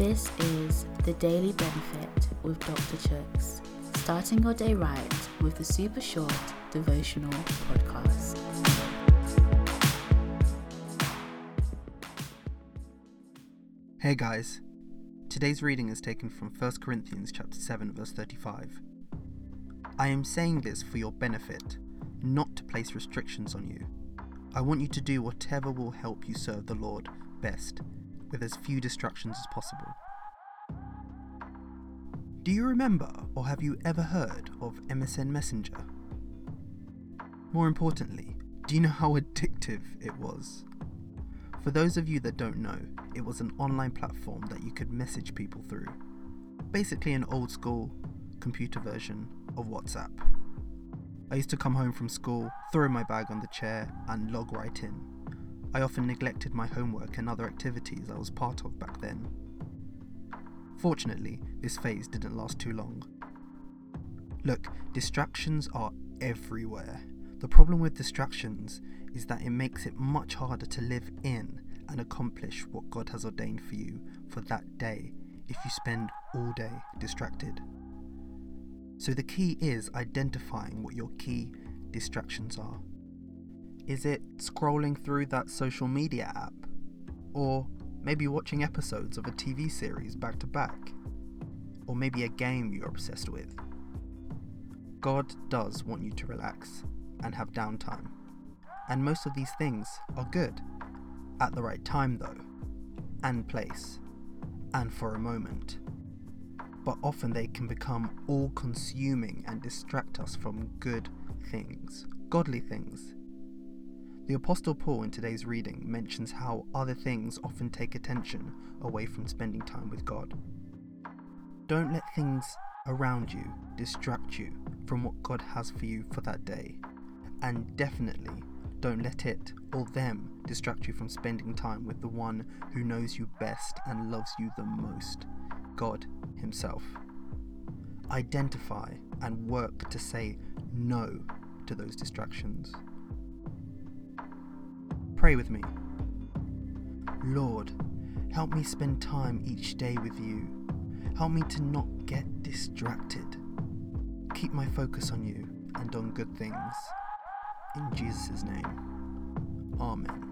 This is the Daily Benefit with Dr. Chuks, starting your day right with the super short devotional podcast. Hey guys, today's reading is taken from 1 Corinthians chapter 7 verse 35. I am saying this for your benefit, not to place restrictions on you. I want you to do whatever will help you serve the Lord best, with as few distractions as possible. Do you remember or have you ever heard of MSN Messenger? More importantly, do you know how addictive it was? For those of you that don't know, it was an online platform that you could message people through. Basically, an old school computer version of WhatsApp. I used to come home from school, throw my bag on the chair, and log right in. I often neglected my homework and other activities I was part of back then. Fortunately, this phase didn't last too long. Look, distractions are everywhere. The problem with distractions is that it makes it much harder to live in and accomplish what God has ordained for you for that day if you spend all day distracted. So the key is identifying what your key distractions are. Is it scrolling through that social media app? Or maybe watching episodes of a TV series back to back? Or maybe a game you're obsessed with? God does want you to relax and have downtime. And most of these things are good. At the right time, though, and place, and for a moment. But often they can become all consuming and distract us from good things, godly things. The Apostle Paul in today's reading mentions how other things often take attention away from spending time with God. Don't let things around you distract you from what God has for you for that day. And definitely don't let it or them distract you from spending time with the one who knows you best and loves you the most God Himself. Identify and work to say no to those distractions. Pray with me. Lord, help me spend time each day with you. Help me to not get distracted. Keep my focus on you and on good things. In Jesus' name, Amen.